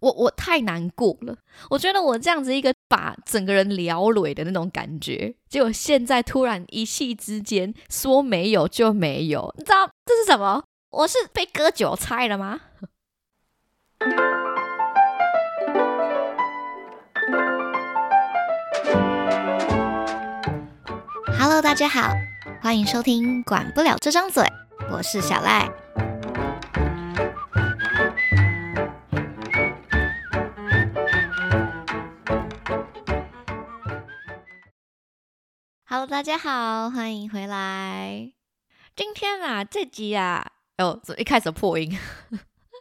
我我太难过了。我觉得我这样子一个把整个人撩累的那种感觉，结果现在突然一气之间说没有就没有，你知道这是什么？我是被割韭菜了吗？Hello，大家好，欢迎收听《管不了这张嘴》，我是小赖。Hello，大家好，欢迎回来。今天啊，这集啊，哦，怎么一开始破音？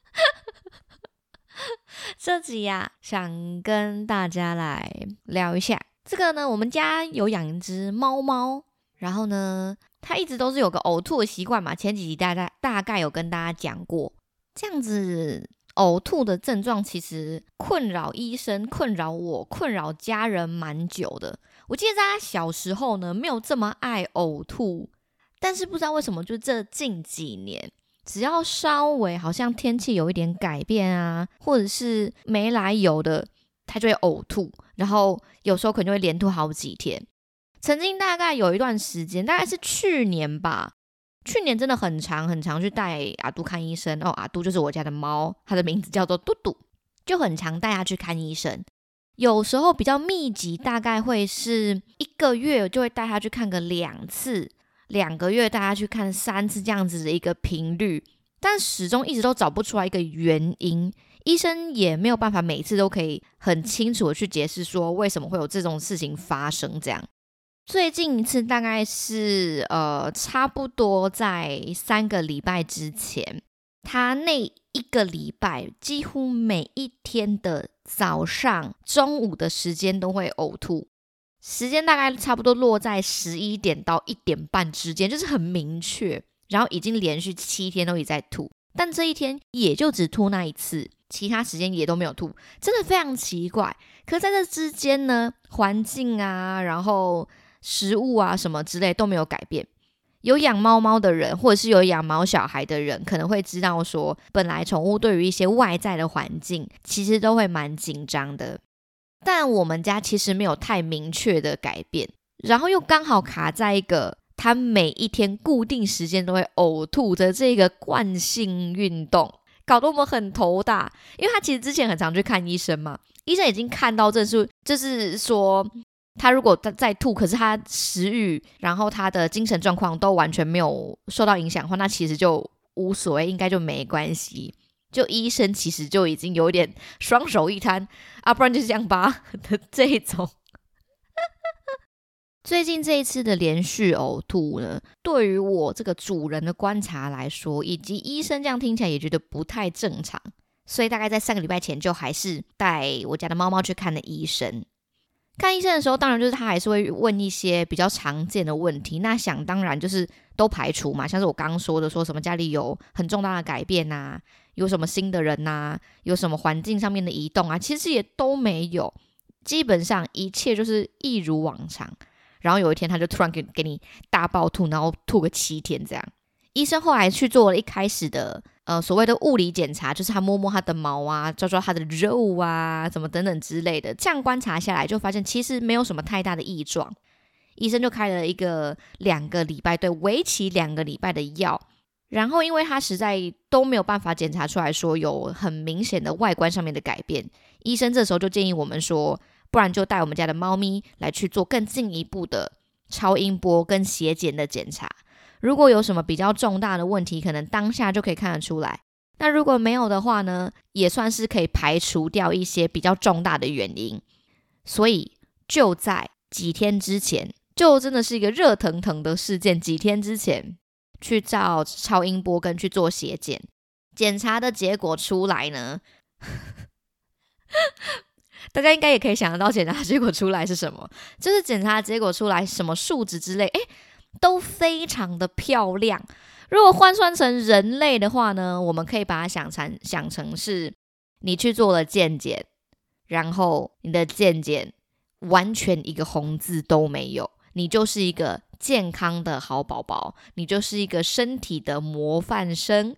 这集呀，想跟大家来聊一下这个呢。我们家有养一只猫猫，然后呢，它一直都是有个呕吐的习惯嘛。前几集大概大概有跟大家讲过，这样子呕吐的症状其实困扰医生、困扰我、困扰家人蛮久的。我记得在他小时候呢，没有这么爱呕吐，但是不知道为什么，就这近几年，只要稍微好像天气有一点改变啊，或者是没来由的，他就会呕吐，然后有时候可能就会连吐好几天。曾经大概有一段时间，大概是去年吧，去年真的很长很长，去带阿杜看医生哦。阿杜就是我家的猫，它的名字叫做嘟嘟，就很常带它去看医生。有时候比较密集，大概会是一个月就会带他去看个两次，两个月带他去看三次这样子的一个频率，但始终一直都找不出来一个原因，医生也没有办法每次都可以很清楚的去解释说为什么会有这种事情发生。这样，最近一次大概是呃差不多在三个礼拜之前，他那一个礼拜几乎每一天的。早上、中午的时间都会呕吐，时间大概差不多落在十一点到一点半之间，就是很明确。然后已经连续七天都一直在吐，但这一天也就只吐那一次，其他时间也都没有吐，真的非常奇怪。可在这之间呢，环境啊，然后食物啊什么之类都没有改变。有养猫猫的人，或者是有养猫小孩的人，可能会知道说，本来宠物对于一些外在的环境，其实都会蛮紧张的。但我们家其实没有太明确的改变，然后又刚好卡在一个它每一天固定时间都会呕吐的这个惯性运动，搞得我们很头大。因为他其实之前很常去看医生嘛，医生已经看到这是，就是说。他如果在在吐，可是他食欲，然后他的精神状况都完全没有受到影响的话，那其实就无所谓，应该就没关系。就医生其实就已经有点双手一摊啊，不然就是这样吧的 这种。最近这一次的连续呕吐呢，对于我这个主人的观察来说，以及医生这样听起来也觉得不太正常，所以大概在三个礼拜前就还是带我家的猫猫去看了医生。看医生的时候，当然就是他还是会问一些比较常见的问题。那想当然就是都排除嘛，像是我刚刚说的，说什么家里有很重大的改变呐，有什么新的人呐，有什么环境上面的移动啊，其实也都没有，基本上一切就是一如往常。然后有一天他就突然给给你大爆吐，然后吐个七天这样。医生后来去做了一开始的。呃，所谓的物理检查，就是他摸摸它的毛啊，抓抓它的肉啊，怎么等等之类的。这样观察下来，就发现其实没有什么太大的异状。医生就开了一个两个礼拜，对，为期两个礼拜的药。然后，因为他实在都没有办法检查出来说有很明显的外观上面的改变，医生这时候就建议我们说，不然就带我们家的猫咪来去做更进一步的超音波跟血检的检查。如果有什么比较重大的问题，可能当下就可以看得出来。那如果没有的话呢，也算是可以排除掉一些比较重大的原因。所以就在几天之前，就真的是一个热腾腾的事件。几天之前去照超音波跟去做血检，检查的结果出来呢，大家应该也可以想得到检查结果出来是什么，就是检查结果出来什么数值之类，诶。都非常的漂亮。如果换算成人类的话呢，我们可以把它想成想成是你去做了健检，然后你的健检完全一个红字都没有，你就是一个健康的好宝宝，你就是一个身体的模范生。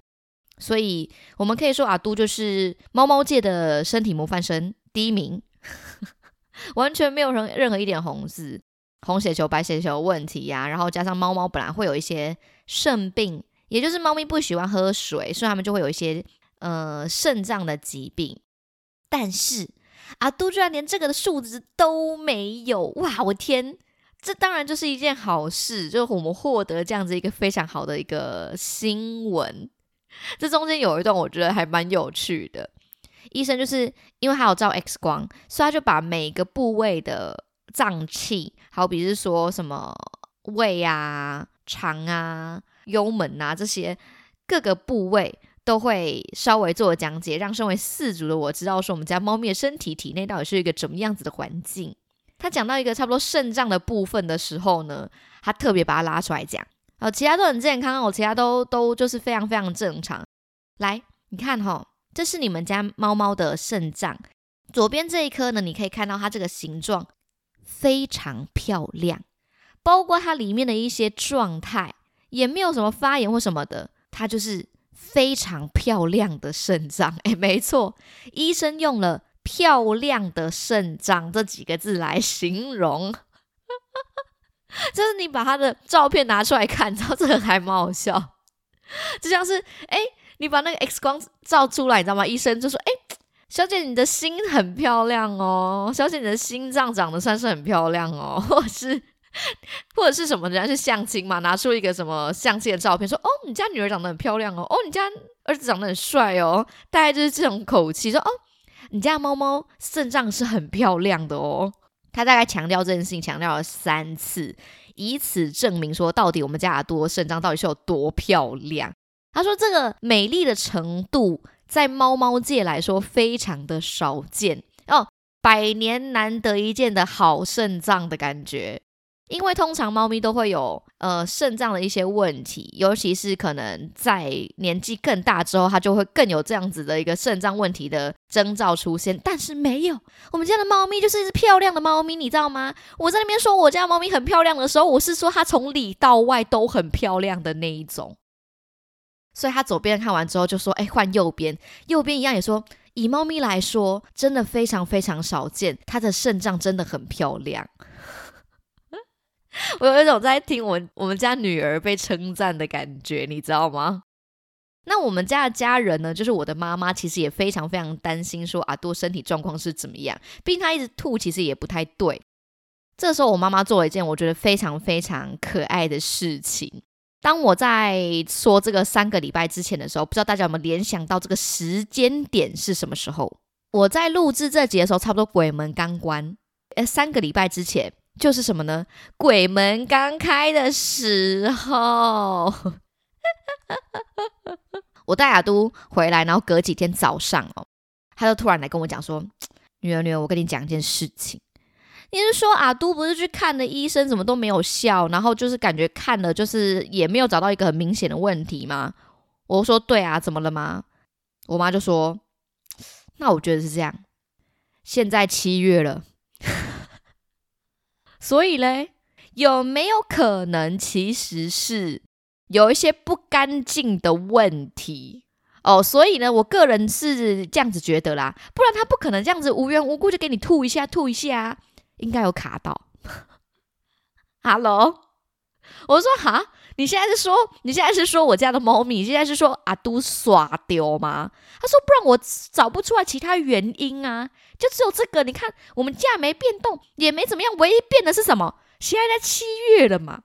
所以我们可以说阿都就是猫猫界的身体模范生第一名，完全没有任任何一点红字、红血球、白血球问题呀。然后加上猫猫本来会有一些肾病，也就是猫咪不喜欢喝水，所以它们就会有一些呃肾脏的疾病。但是阿都居然连这个的数值都没有，哇！我天，这当然就是一件好事，就是我们获得这样子一个非常好的一个新闻。这中间有一段我觉得还蛮有趣的，医生就是因为还有照 X 光，所以他就把每个部位的脏器，好比是说什么胃啊、肠啊、幽门啊这些各个部位，都会稍微做讲解，让身为四主的我知道说我们家猫咪的身体体内到底是一个怎么样子的环境。他讲到一个差不多肾脏的部分的时候呢，他特别把它拉出来讲。哦，其他都很健康哦，其他都都就是非常非常正常。来，你看哈，这是你们家猫猫的肾脏，左边这一颗呢，你可以看到它这个形状非常漂亮，包括它里面的一些状态，也没有什么发炎或什么的，它就是非常漂亮的肾脏。哎，没错，医生用了“漂亮的肾脏”这几个字来形容。就是你把他的照片拿出来看，知道这个还蛮好笑，就像是哎，你把那个 X 光照出来，你知道吗？医生就说：“哎，小姐，你的心很漂亮哦，小姐，你的心脏长得算是很漂亮哦，或者是或者是什么？人家是相亲嘛，拿出一个什么相亲的照片，说：哦，你家女儿长得很漂亮哦，哦，你家儿子长得很帅哦，大概就是这种口气，说：哦，你家猫猫肾脏是很漂亮的哦。”他大概强调这件事情，强调了三次，以此证明说，到底我们家的多肾脏到底是有多漂亮。他说，这个美丽的程度，在猫猫界来说非常的少见哦，百年难得一见的好肾脏的感觉。因为通常猫咪都会有呃肾脏的一些问题，尤其是可能在年纪更大之后，它就会更有这样子的一个肾脏问题的征兆出现。但是没有，我们家的猫咪就是一只漂亮的猫咪，你知道吗？我在那边说我家猫咪很漂亮的时候，我是说它从里到外都很漂亮的那一种。所以他左边看完之后就说：“哎，换右边，右边一样也说，以猫咪来说，真的非常非常少见，它的肾脏真的很漂亮。”我有一种在听我我们家女儿被称赞的感觉，你知道吗？那我们家的家人呢，就是我的妈妈，其实也非常非常担心，说阿多身体状况是怎么样。毕竟他一直吐，其实也不太对。这时候，我妈妈做了一件我觉得非常非常可爱的事情。当我在说这个三个礼拜之前的时候，不知道大家有没有联想到这个时间点是什么时候？我在录制这集的时候，差不多鬼门刚关，呃，三个礼拜之前。就是什么呢？鬼门刚开的时候，我带阿都回来，然后隔几天早上哦，他就突然来跟我讲说：“ 女儿，女儿，我跟你讲一件事情。你是说阿都不是去看了医生，怎么都没有效，然后就是感觉看了就是也没有找到一个很明显的问题吗？”我说：“对啊，怎么了吗？”我妈就说：“ 那我觉得是这样，现在七月了。”所以嘞，有没有可能其实是有一些不干净的问题哦？所以呢，我个人是这样子觉得啦，不然他不可能这样子无缘无故就给你吐一下吐一下，应该有卡到。Hello，我说哈，你现在是说你现在是说我家的猫咪？你现在是说阿都耍丢吗？他说不然我找不出来其他原因啊。就只有这个，你看我们价没变动，也没怎么样，唯一变的是什么？现在在七月了嘛。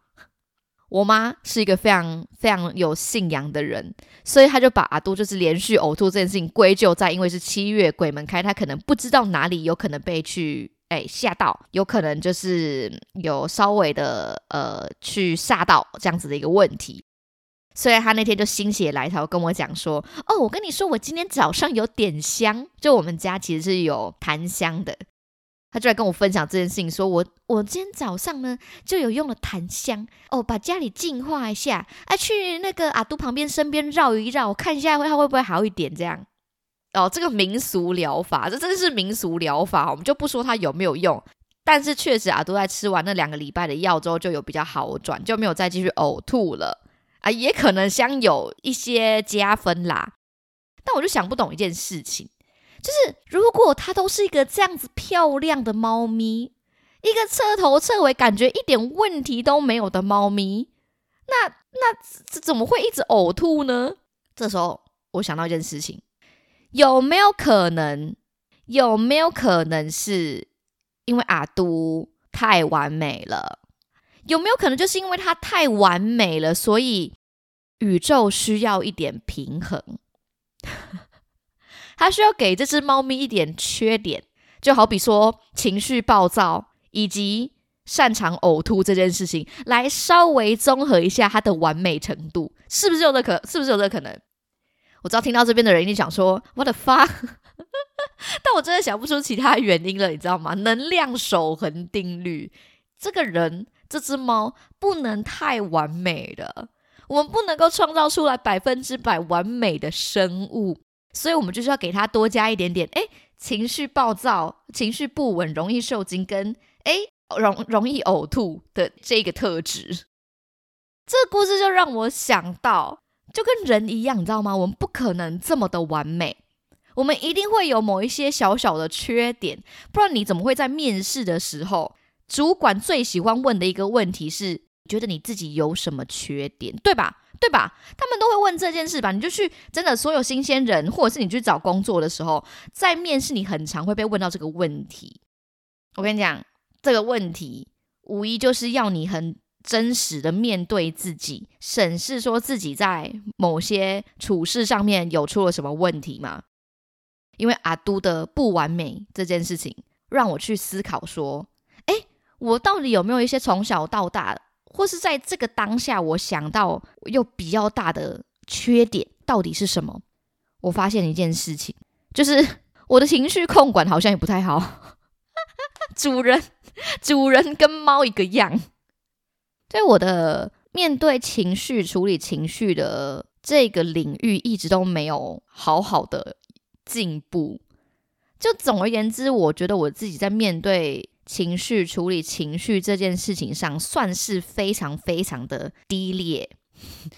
我妈是一个非常非常有信仰的人，所以她就把阿都就是连续呕吐这件事情归咎在因为是七月鬼门开，她可能不知道哪里有可能被去哎吓到，有可能就是有稍微的呃去吓到这样子的一个问题。所以他那天就心血来潮跟我讲说：“哦，我跟你说，我今天早上有点香，就我们家其实是有檀香的。”他就来跟我分享这件事情，说：“我我今天早上呢就有用了檀香哦，把家里净化一下，哎，去那个阿都旁边身边绕一绕，看一下会他会不会好一点这样。哦，这个民俗疗法，这真的是民俗疗法，我们就不说它有没有用，但是确实阿都在吃完那两个礼拜的药之后就有比较好转，就没有再继续呕吐了。”啊，也可能香有一些加分啦。但我就想不懂一件事情，就是如果它都是一个这样子漂亮的猫咪，一个彻头彻尾感觉一点问题都没有的猫咪，那那怎么会一直呕吐呢？这时候我想到一件事情，有没有可能？有没有可能是因为阿都太完美了？有没有可能就是因为它太完美了，所以宇宙需要一点平衡？它需要给这只猫咪一点缺点，就好比说情绪暴躁以及擅长呕吐这件事情，来稍微综合一下它的完美程度，是不是有这可？是不是有这可能？我知道听到这边的人一定想说：“What the fuck？” 但我真的想不出其他原因了，你知道吗？能量守恒定律，这个人这只猫不能太完美了，我们不能够创造出来百分之百完美的生物。所以，我们就是要给他多加一点点，哎，情绪暴躁、情绪不稳、容易受惊，跟哎容容易呕吐的这个特质。这个故事就让我想到，就跟人一样，你知道吗？我们不可能这么的完美，我们一定会有某一些小小的缺点，不然你怎么会在面试的时候，主管最喜欢问的一个问题是，觉得你自己有什么缺点，对吧？对吧？他们都会问这件事吧？你就去真的所有新鲜人，或者是你去找工作的时候，在面试你很常会被问到这个问题。我跟你讲，这个问题无疑就是要你很真实的面对自己，审视说自己在某些处事上面有出了什么问题吗？因为阿都的不完美这件事情，让我去思考说，哎，我到底有没有一些从小到大？或是在这个当下，我想到又比较大的缺点到底是什么？我发现一件事情，就是 我的情绪控管好像也不太好。主人，主人跟猫一个样，对我的面对情绪、处理情绪的这个领域，一直都没有好好的进步。就总而言之，我觉得我自己在面对。情绪处理情绪这件事情上，算是非常非常的低劣，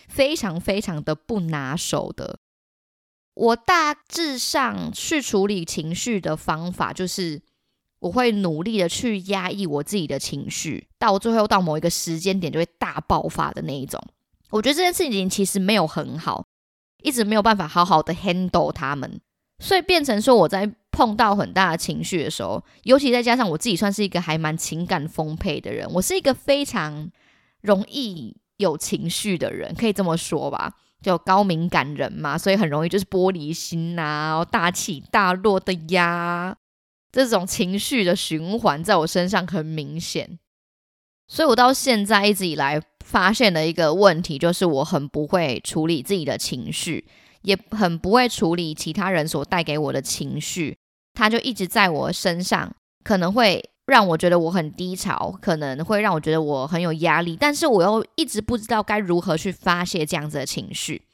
非常非常的不拿手的。我大致上去处理情绪的方法，就是我会努力的去压抑我自己的情绪，到最后到某一个时间点就会大爆发的那一种。我觉得这件事情其实没有很好，一直没有办法好好的 handle 他们。所以变成说，我在碰到很大的情绪的时候，尤其再加上我自己算是一个还蛮情感丰沛的人，我是一个非常容易有情绪的人，可以这么说吧，就高敏感人嘛，所以很容易就是玻璃心呐，大起大落的呀，这种情绪的循环在我身上很明显。所以我到现在一直以来发现的一个问题，就是我很不会处理自己的情绪。也很不会处理其他人所带给我的情绪，他就一直在我身上，可能会让我觉得我很低潮，可能会让我觉得我很有压力，但是我又一直不知道该如何去发泄这样子的情绪。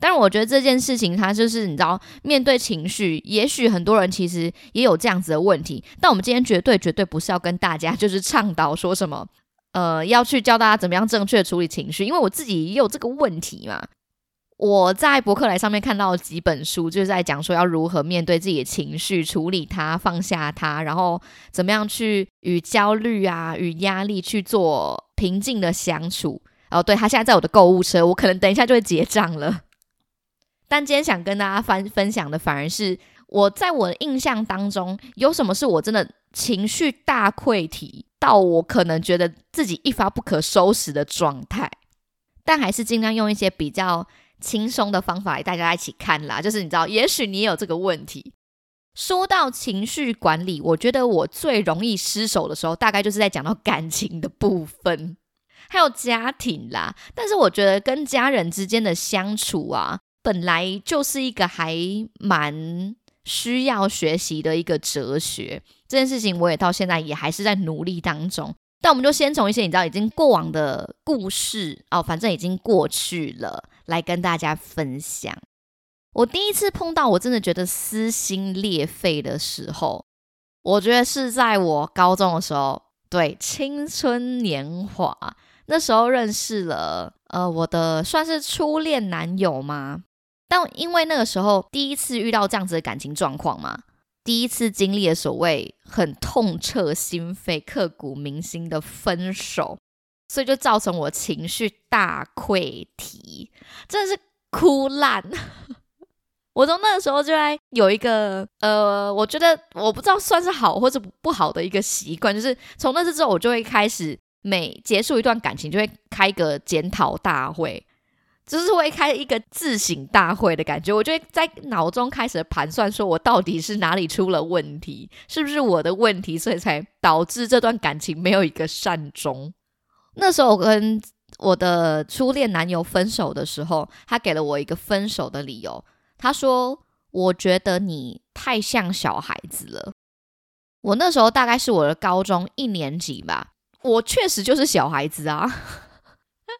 但是我觉得这件事情，它就是你知道，面对情绪，也许很多人其实也有这样子的问题，但我们今天绝对绝对不是要跟大家就是倡导说什么，呃，要去教大家怎么样正确处理情绪，因为我自己也有这个问题嘛。我在博客来上面看到几本书，就是在讲说要如何面对自己的情绪，处理它，放下它，然后怎么样去与焦虑啊、与压力去做平静的相处。哦，对，他现在在我的购物车，我可能等一下就会结账了。但今天想跟大家分分享的，反而是我在我的印象当中，有什么是我真的情绪大溃体到我可能觉得自己一发不可收拾的状态，但还是尽量用一些比较。轻松的方法来大家一起看啦，就是你知道，也许你也有这个问题。说到情绪管理，我觉得我最容易失手的时候，大概就是在讲到感情的部分，还有家庭啦。但是我觉得跟家人之间的相处啊，本来就是一个还蛮需要学习的一个哲学。这件事情我也到现在也还是在努力当中。但我们就先从一些你知道已经过往的故事哦，反正已经过去了。来跟大家分享，我第一次碰到我真的觉得撕心裂肺的时候，我觉得是在我高中的时候，对青春年华，那时候认识了呃我的算是初恋男友吗？但因为那个时候第一次遇到这样子的感情状况嘛，第一次经历了所谓很痛彻心扉、刻骨铭心的分手，所以就造成我情绪大溃堤，真的是哭烂。我从那个时候就在有一个呃，我觉得我不知道算是好或者不好的一个习惯，就是从那次之后，我就会开始每结束一段感情就会开个检讨大会。就是会开一个自省大会的感觉，我就会在脑中开始盘算，说我到底是哪里出了问题，是不是我的问题，所以才导致这段感情没有一个善终。那时候我跟我的初恋男友分手的时候，他给了我一个分手的理由，他说：“我觉得你太像小孩子了。”我那时候大概是我的高中一年级吧，我确实就是小孩子啊。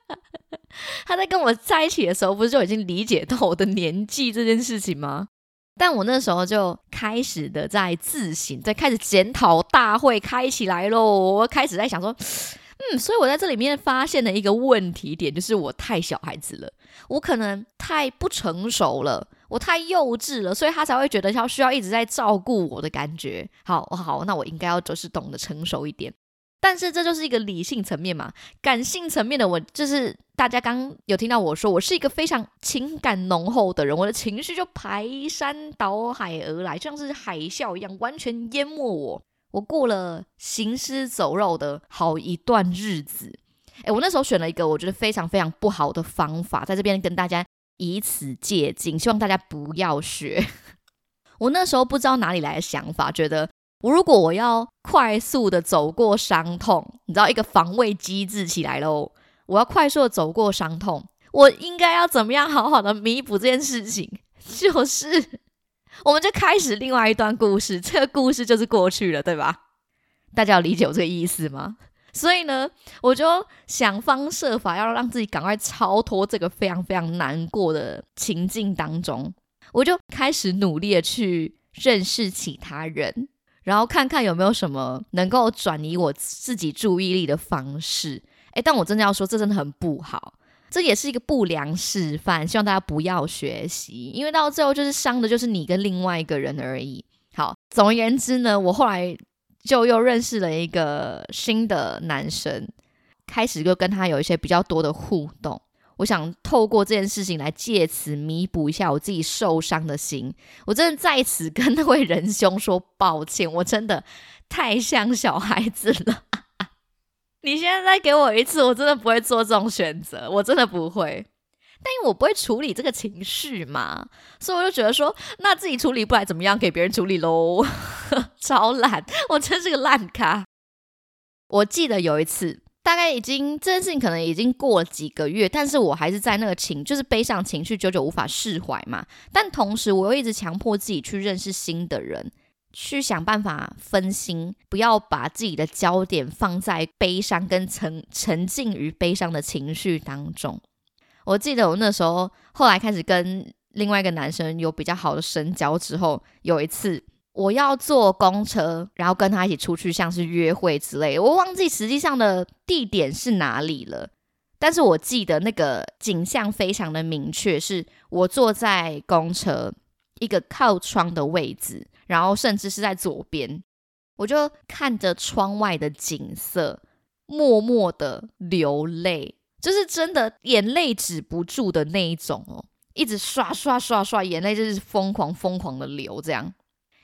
他在跟我在一起的时候，不是就已经理解到我的年纪这件事情吗？但我那时候就开始的在自省，在开始检讨大会开起来喽。我开始在想说，嗯，所以我在这里面发现了一个问题点，就是我太小孩子了，我可能太不成熟了，我太幼稚了，所以他才会觉得他需要一直在照顾我的感觉。好，好，那我应该要就是懂得成熟一点。但是这就是一个理性层面嘛，感性层面的我就是大家刚有听到我说，我是一个非常情感浓厚的人，我的情绪就排山倒海而来，就像是海啸一样，完全淹没我。我过了行尸走肉的好一段日子。诶，我那时候选了一个我觉得非常非常不好的方法，在这边跟大家以此借鉴，希望大家不要学。我那时候不知道哪里来的想法，觉得。我如果我要快速的走过伤痛，你知道一个防卫机制起来喽。我要快速的走过伤痛，我应该要怎么样好好的弥补这件事情？就是，我们就开始另外一段故事，这个故事就是过去了，对吧？大家有理解我这个意思吗？所以呢，我就想方设法要让自己赶快超脱这个非常非常难过的情境当中，我就开始努力的去认识其他人。然后看看有没有什么能够转移我自己注意力的方式。诶，但我真的要说，这真的很不好，这也是一个不良示范，希望大家不要学习，因为到最后就是伤的就是你跟另外一个人而已。好，总而言之呢，我后来就又认识了一个新的男生，开始就跟他有一些比较多的互动。我想透过这件事情来借此弥补一下我自己受伤的心。我真的在此跟那位仁兄说抱歉，我真的太像小孩子了。你现在再给我一次，我真的不会做这种选择，我真的不会。但因为我不会处理这个情绪嘛，所以我就觉得说，那自己处理不来怎么样，给别人处理喽。超懒，我真是个烂咖。我记得有一次。大概已经这件事情可能已经过了几个月，但是我还是在那个情，就是悲伤情绪久久无法释怀嘛。但同时，我又一直强迫自己去认识新的人，去想办法分心，不要把自己的焦点放在悲伤跟沉沉浸于悲伤的情绪当中。我记得我那时候后来开始跟另外一个男生有比较好的深交之后，有一次。我要坐公车，然后跟他一起出去，像是约会之类。我忘记实际上的地点是哪里了，但是我记得那个景象非常的明确，是我坐在公车一个靠窗的位置，然后甚至是在左边，我就看着窗外的景色，默默的流泪，就是真的眼泪止不住的那一种哦，一直刷刷刷刷，眼泪就是疯狂疯狂的流，这样。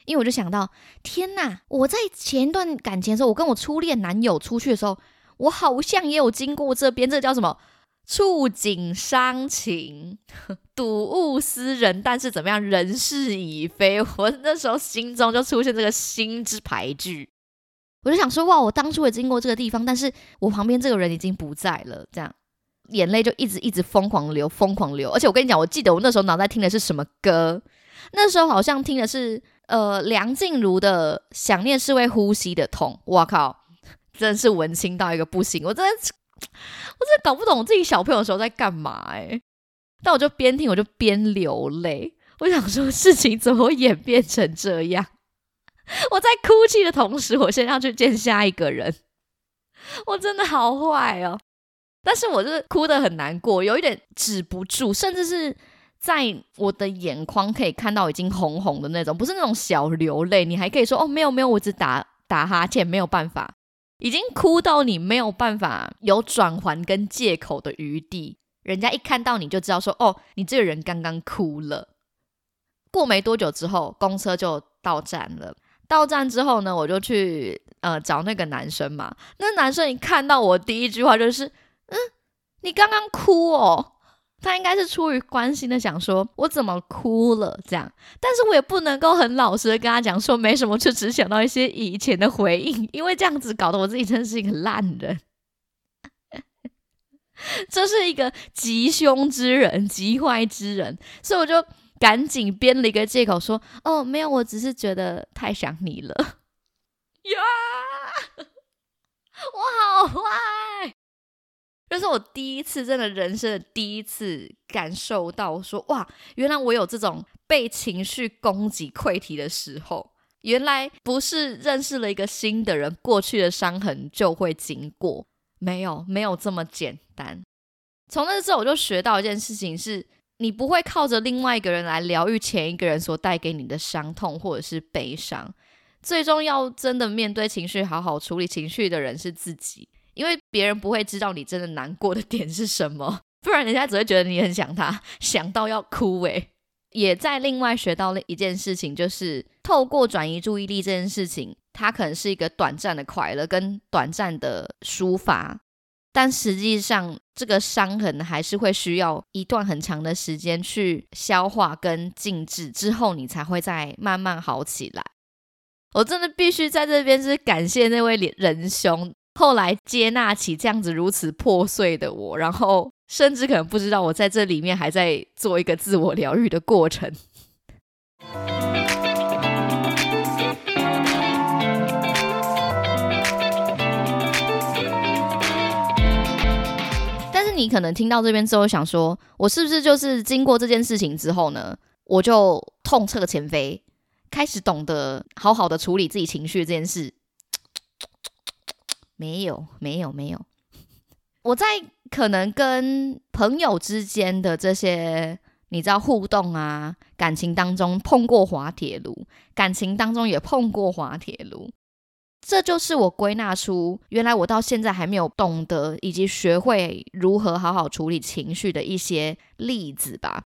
因为我就想到，天呐！我在前一段感情的时候，我跟我初恋男友出去的时候，我好像也有经过这边，这叫什么？触景伤情，睹物思人。但是怎么样，人事已非。我那时候心中就出现这个心之排句，我就想说，哇，我当初也经过这个地方，但是我旁边这个人已经不在了。这样，眼泪就一直一直疯狂流，疯狂流。而且我跟你讲，我记得我那时候脑袋听的是什么歌？那时候好像听的是。呃，梁静茹的《想念是会呼吸的痛》，我靠，真是文青到一个不行，我真的，我真的搞不懂自己小朋友的时候在干嘛哎。但我就边听我就边流泪，我想说事情怎么演变成这样？我在哭泣的同时，我先要去见下一个人，我真的好坏哦。但是我就是哭的很难过，有一点止不住，甚至是。在我的眼眶可以看到已经红红的那种，不是那种小流泪，你还可以说哦没有没有，我只打打哈欠，没有办法，已经哭到你没有办法有转还跟借口的余地。人家一看到你就知道说哦，你这个人刚刚哭了。过没多久之后，公车就到站了。到站之后呢，我就去呃找那个男生嘛。那男生一看到我，第一句话就是嗯，你刚刚哭哦。他应该是出于关心的，想说我怎么哭了？这样，但是我也不能够很老实的跟他讲说没什么，就只想到一些以前的回应，因为这样子搞得我自己真是一个烂人，这是一个吉凶之人，吉坏之人，所以我就赶紧编了一个借口说，哦，没有，我只是觉得太想你了，呀，我好坏。这是我第一次，真的人生的第一次感受到，说哇，原来我有这种被情绪攻击溃体的时候。原来不是认识了一个新的人，过去的伤痕就会经过，没有，没有这么简单。从那之后，我就学到一件事情：是你不会靠着另外一个人来疗愈前一个人所带给你的伤痛或者是悲伤。最终要真的面对情绪，好好处理情绪的人是自己。因为别人不会知道你真的难过的点是什么，不然人家只会觉得你很想他，想到要哭诶。也在另外学到了一件事情，就是透过转移注意力这件事情，它可能是一个短暂的快乐跟短暂的抒发，但实际上这个伤痕还是会需要一段很长的时间去消化跟静置之后，你才会再慢慢好起来。我真的必须在这边是感谢那位仁兄。后来接纳起这样子如此破碎的我，然后甚至可能不知道我在这里面还在做一个自我疗愈的过程。但是你可能听到这边之后想说，我是不是就是经过这件事情之后呢，我就痛彻前非，开始懂得好好的处理自己情绪这件事？没有，没有，没有。我在可能跟朋友之间的这些，你知道互动啊，感情当中碰过滑铁卢，感情当中也碰过滑铁卢。这就是我归纳出，原来我到现在还没有懂得以及学会如何好好处理情绪的一些例子吧。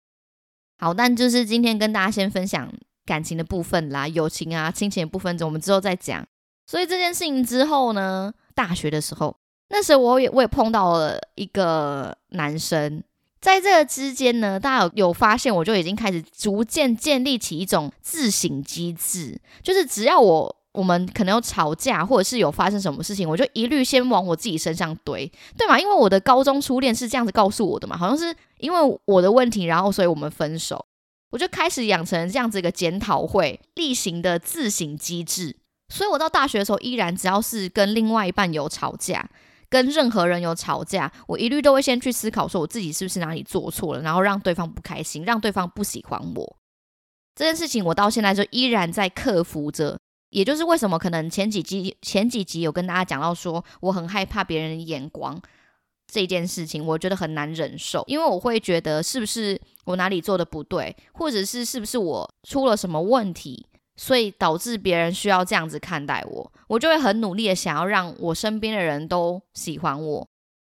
好，但就是今天跟大家先分享感情的部分啦，友情啊、亲情的部分，我们之后再讲。所以这件事情之后呢？大学的时候，那时候我也我也碰到了一个男生，在这之间呢，大家有有发现，我就已经开始逐渐建立起一种自省机制，就是只要我我们可能有吵架，或者是有发生什么事情，我就一律先往我自己身上堆，对吗？因为我的高中初恋是这样子告诉我的嘛，好像是因为我的问题，然后所以我们分手，我就开始养成这样子一个检讨会例行的自省机制。所以，我到大学的时候，依然只要是跟另外一半有吵架，跟任何人有吵架，我一律都会先去思考，说我自己是不是哪里做错了，然后让对方不开心，让对方不喜欢我。这件事情，我到现在就依然在克服着。也就是为什么可能前几集前几集有跟大家讲到说，我很害怕别人的眼光这件事情，我觉得很难忍受，因为我会觉得是不是我哪里做的不对，或者是是不是我出了什么问题。所以导致别人需要这样子看待我，我就会很努力的想要让我身边的人都喜欢我。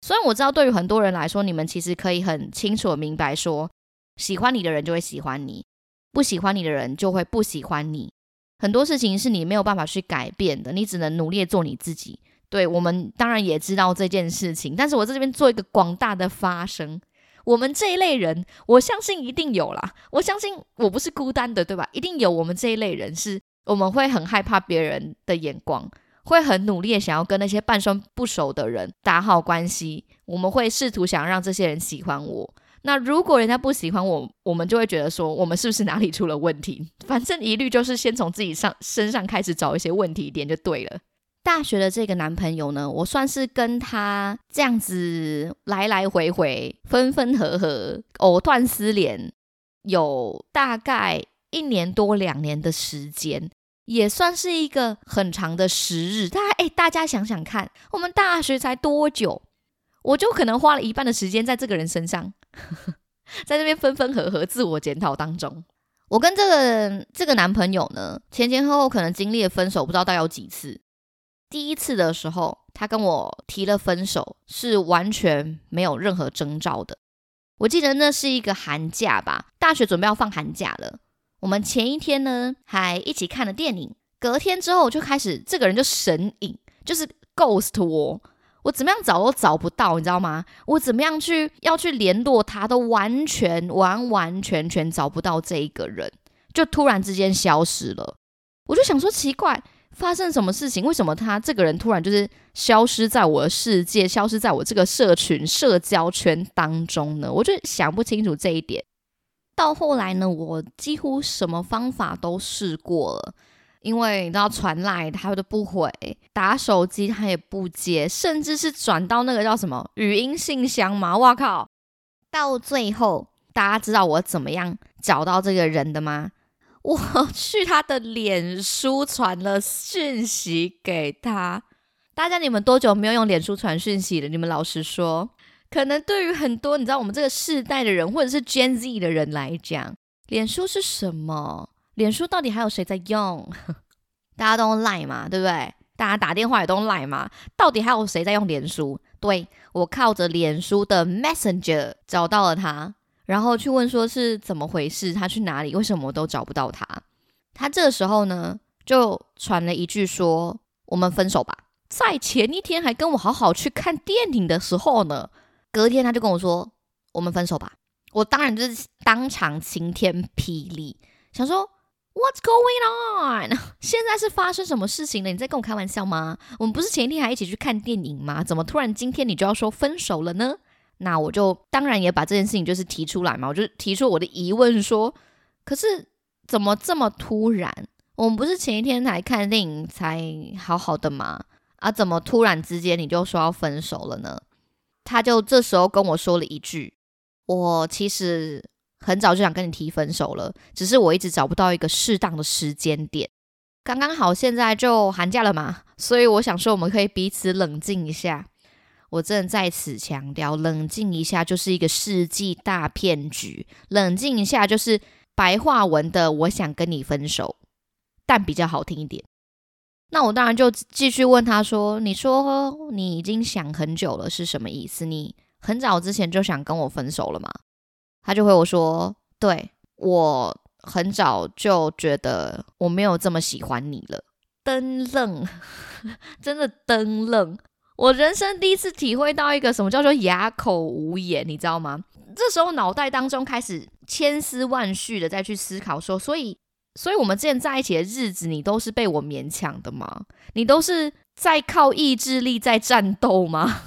虽然我知道对于很多人来说，你们其实可以很清楚的明白说，喜欢你的人就会喜欢你，不喜欢你的人就会不喜欢你。很多事情是你没有办法去改变的，你只能努力做你自己。对我们当然也知道这件事情，但是我在这边做一个广大的发声。我们这一类人，我相信一定有啦。我相信我不是孤单的，对吧？一定有我们这一类人，是我们会很害怕别人的眼光，会很努力的想要跟那些半生不熟的人打好关系。我们会试图想让这些人喜欢我。那如果人家不喜欢我，我们就会觉得说，我们是不是哪里出了问题？反正一律就是先从自己上身上开始找一些问题点就对了。大学的这个男朋友呢，我算是跟他这样子来来回回、分分合合、藕断丝连，有大概一年多两年的时间，也算是一个很长的时日。大家哎，大家想想看，我们大学才多久，我就可能花了一半的时间在这个人身上。在这边分分合合，自我检讨当中。我跟这个这个男朋友呢，前前后后可能经历了分手，不知道大概有几次。第一次的时候，他跟我提了分手，是完全没有任何征兆的。我记得那是一个寒假吧，大学准备要放寒假了。我们前一天呢还一起看了电影，隔天之后就开始这个人就神隐，就是 ghost 我。我怎么样找都找不到，你知道吗？我怎么样去要去联络他，都完全完完全全找不到这一个人，就突然之间消失了。我就想说奇怪，发生什么事情？为什么他这个人突然就是消失在我的世界，消失在我这个社群社交圈当中呢？我就想不清楚这一点。到后来呢，我几乎什么方法都试过了。因为你知道传来他都不回，打手机他也不接，甚至是转到那个叫什么语音信箱嘛，哇靠！到最后，大家知道我怎么样找到这个人的吗？我 去他的脸书传了讯息给他。大家你们多久没有用脸书传讯息了？你们老实说，可能对于很多你知道我们这个世代的人，或者是 Gen Z 的人来讲，脸书是什么？脸书到底还有谁在用？大家都赖嘛，对不对？大家打电话也都赖嘛，到底还有谁在用脸书？对我靠着脸书的 Messenger 找到了他，然后去问说是怎么回事，他去哪里？为什么我都找不到他？他这时候呢就传了一句说：“我们分手吧。”在前一天还跟我好好去看电影的时候呢，隔天他就跟我说：“我们分手吧。”我当然就是当场晴天霹雳，想说。What's going on？现在是发生什么事情了？你在跟我开玩笑吗？我们不是前一天还一起去看电影吗？怎么突然今天你就要说分手了呢？那我就当然也把这件事情就是提出来嘛，我就提出我的疑问说，可是怎么这么突然？我们不是前一天才看电影才好好的吗？啊，怎么突然之间你就说要分手了呢？他就这时候跟我说了一句，我其实。很早就想跟你提分手了，只是我一直找不到一个适当的时间点。刚刚好现在就寒假了嘛，所以我想说我们可以彼此冷静一下。我真的在此强调，冷静一下就是一个世纪大骗局。冷静一下就是白话文的，我想跟你分手，但比较好听一点。那我当然就继续问他说：“你说你已经想很久了，是什么意思？你很早之前就想跟我分手了吗？”他就回我说：“对我很早就觉得我没有这么喜欢你了。”登愣，真的登愣！我人生第一次体会到一个什么叫做哑口无言，你知道吗？这时候脑袋当中开始千丝万绪的再去思考说：所以，所以我们之前在一起的日子，你都是被我勉强的吗？你都是在靠意志力在战斗吗？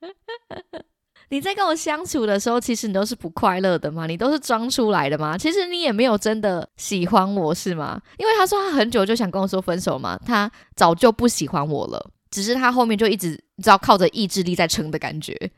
你在跟我相处的时候，其实你都是不快乐的吗？你都是装出来的吗？其实你也没有真的喜欢我是吗？因为他说他很久就想跟我说分手嘛，他早就不喜欢我了，只是他后面就一直知道靠着意志力在撑的感觉。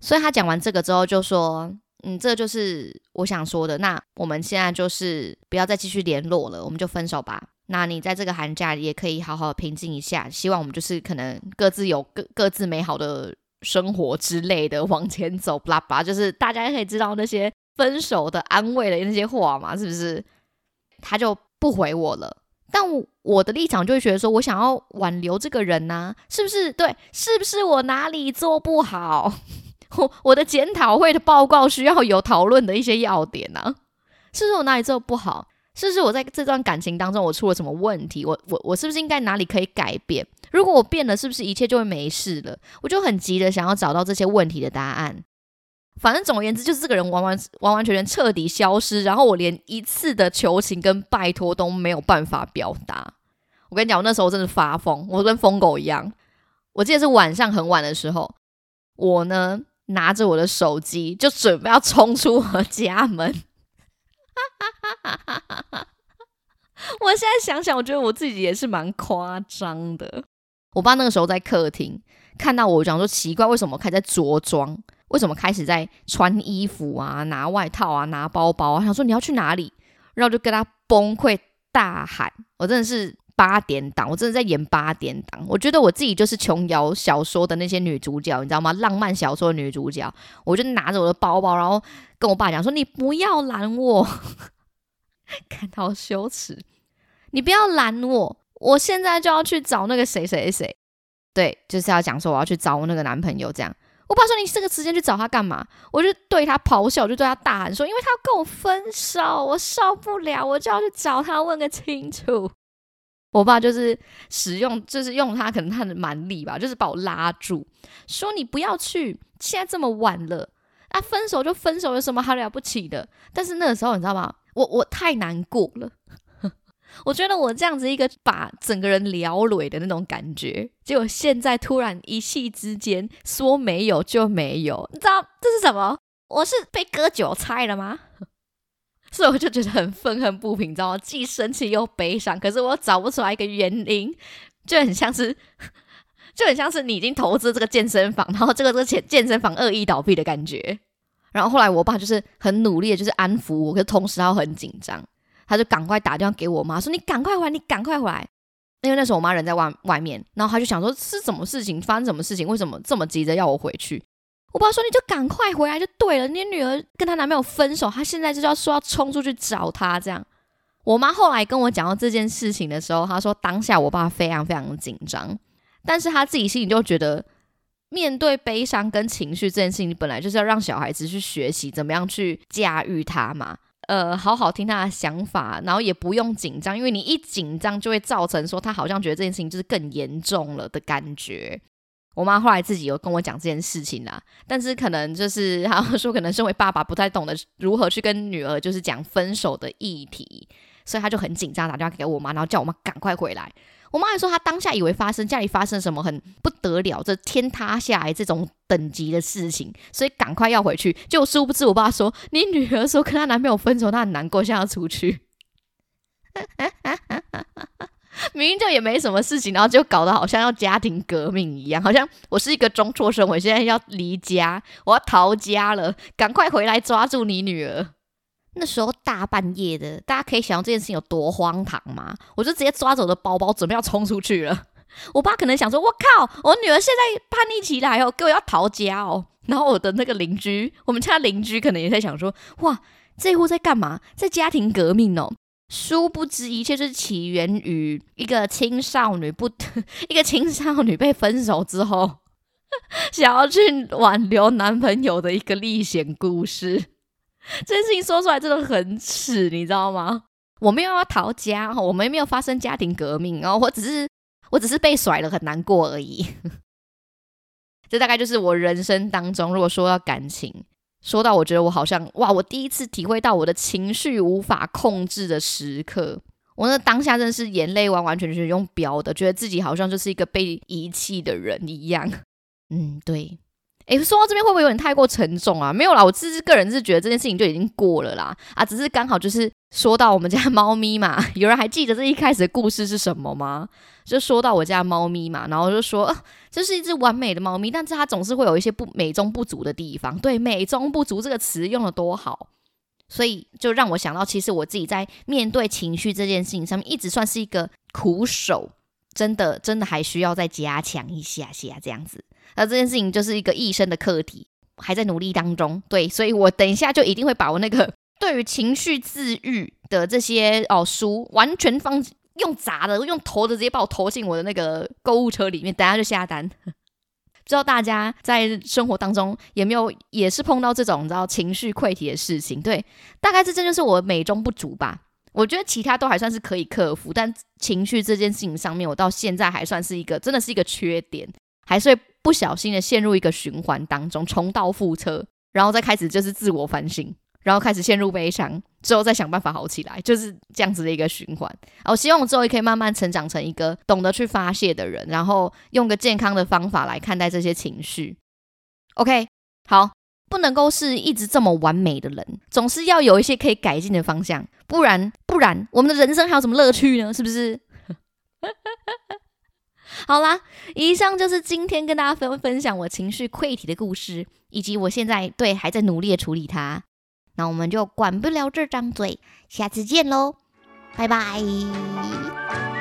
所以他讲完这个之后就说：“嗯，这就是我想说的。那我们现在就是不要再继续联络了，我们就分手吧。那你在这个寒假也可以好好平静一下。希望我们就是可能各自有各各自美好的。”生活之类的往前走，巴拉巴拉，就是大家可以知道那些分手的安慰的那些话嘛，是不是？他就不回我了。但我的立场就会觉得说，我想要挽留这个人呐，是不是？对，是不是我哪里做不好？我我的检讨会的报告需要有讨论的一些要点呢？是不是我哪里做不好？是不是我在这段感情当中我出了什么问题？我我我是不是应该哪里可以改变？如果我变了，是不是一切就会没事了？我就很急的想要找到这些问题的答案。反正总而言之，就是这个人完完完完全全彻底消失，然后我连一次的求情跟拜托都没有办法表达。我跟你讲，我那时候真的发疯，我跟疯狗一样。我记得是晚上很晚的时候，我呢拿着我的手机就准备要冲出我家门。哈哈哈哈哈哈我现在想想，我觉得我自己也是蛮夸张的。我爸那个时候在客厅看到我，讲说奇怪，为什么开在着装？为什么开始在穿衣服啊、拿外套啊、拿包包啊？想说你要去哪里？然后就跟他崩溃大喊，我真的是八点档，我真的在演八点档。我觉得我自己就是琼瑶小说的那些女主角，你知道吗？浪漫小说的女主角，我就拿着我的包包，然后跟我爸讲说：“你不要拦我，感到羞耻，你不要拦我，我现在就要去找那个谁谁谁。”对，就是要讲说我要去找那个男朋友这样。我爸说：“你这个时间去找他干嘛？”我就对他咆哮，就对他大喊说：“因为他要跟我分手，我受不了，我就要去找他问个清楚。”我爸就是使用，就是用他可能他的蛮力吧，就是把我拉住，说：“你不要去，现在这么晚了，啊，分手就分手，有什么好了不起的？”但是那个时候你知道吗？我我太难过了。我觉得我这样子一个把整个人撩累的那种感觉，结果现在突然一气之间说没有就没有，你知道这是什么？我是被割韭菜了吗？所以我就觉得很愤恨不平，你知道吗？既生气又悲伤，可是我找不出来一个原因，就很像是，就很像是你已经投资这个健身房，然后这个这个健健身房恶意倒闭的感觉。然后后来我爸就是很努力的，就是安抚我，可是同时他又很紧张。他就赶快打电话给我妈，说：“你赶快回来，你赶快回来。”因为那时候我妈人在外外面，然后他就想说：“是什么事情？发生什么事情？为什么这么急着要我回去？”我爸说：“你就赶快回来就对了。你女儿跟她男朋友分手，她现在就要说要冲出去找他。”这样，我妈后来跟我讲到这件事情的时候，她说：“当下我爸非常非常紧张，但是他自己心里就觉得，面对悲伤跟情绪这件事情，本来就是要让小孩子去学习怎么样去驾驭它嘛。”呃，好好听他的想法，然后也不用紧张，因为你一紧张就会造成说他好像觉得这件事情就是更严重了的感觉。我妈后来自己有跟我讲这件事情啦，但是可能就是他说，可能身为爸爸不太懂得如何去跟女儿就是讲分手的议题，所以他就很紧张，打电话给我妈，然后叫我妈赶快回来。我妈还说，她当下以为发生家里发生什么很不得了、这天塌下来这种等级的事情，所以赶快要回去。就殊不知，我爸说，你女儿说跟她男朋友分手，她很难过，现在要出去。明明就也没什么事情，然后就搞得好像要家庭革命一样，好像我是一个中辍生，我现在要离家，我要逃家了，赶快回来抓住你女儿。那时候大半夜的，大家可以想象这件事情有多荒唐吗？我就直接抓走了包包，准备要冲出去了。我爸可能想说：“我靠，我女儿现在叛逆起来哦，给我要逃家哦。”然后我的那个邻居，我们家邻居可能也在想说：“哇，这户在干嘛？在家庭革命哦。”殊不知，一切是起源于一个青少女不，一个青少女被分手之后，想要去挽留男朋友的一个历险故事。这件事情说出来真的很耻，你知道吗？我没有要逃家，我们没有发生家庭革命，然后我只是我只是被甩了，很难过而已。这大概就是我人生当中，如果说到感情，说到我觉得我好像哇，我第一次体会到我的情绪无法控制的时刻，我那当下真是眼泪完完全全用飙的，觉得自己好像就是一个被遗弃的人一样。嗯，对。哎，说到这边会不会有点太过沉重啊？没有啦，我自是个人是觉得这件事情就已经过了啦。啊，只是刚好就是说到我们家猫咪嘛，有人还记得这一开始的故事是什么吗？就说到我家猫咪嘛，然后就说这是一只完美的猫咪，但是它总是会有一些不美中不足的地方。对，美中不足这个词用的多好，所以就让我想到，其实我自己在面对情绪这件事情上面，一直算是一个苦手，真的真的还需要再加强一下下这样子。那这件事情就是一个一生的课题，还在努力当中。对，所以我等一下就一定会把我那个 对于情绪自愈的这些哦书，完全放用砸的，用投的，直接把我投进我的那个购物车里面，等下就下单。不知道大家在生活当中有没有也是碰到这种你知道情绪溃体的事情？对，大概这真就是我美中不足吧。我觉得其他都还算是可以克服，但情绪这件事情上面，我到现在还算是一个真的是一个缺点，还是会。不小心的陷入一个循环当中，重蹈覆辙，然后再开始就是自我反省，然后开始陷入悲伤，之后再想办法好起来，就是这样子的一个循环。我希望我之后也可以慢慢成长成一个懂得去发泄的人，然后用个健康的方法来看待这些情绪。OK，好，不能够是一直这么完美的人，总是要有一些可以改进的方向，不然不然我们的人生还有什么乐趣呢？是不是？好啦，以上就是今天跟大家分分享我情绪溃体的故事，以及我现在对还在努力的处理它。那我们就管不了这张嘴，下次见喽，拜拜。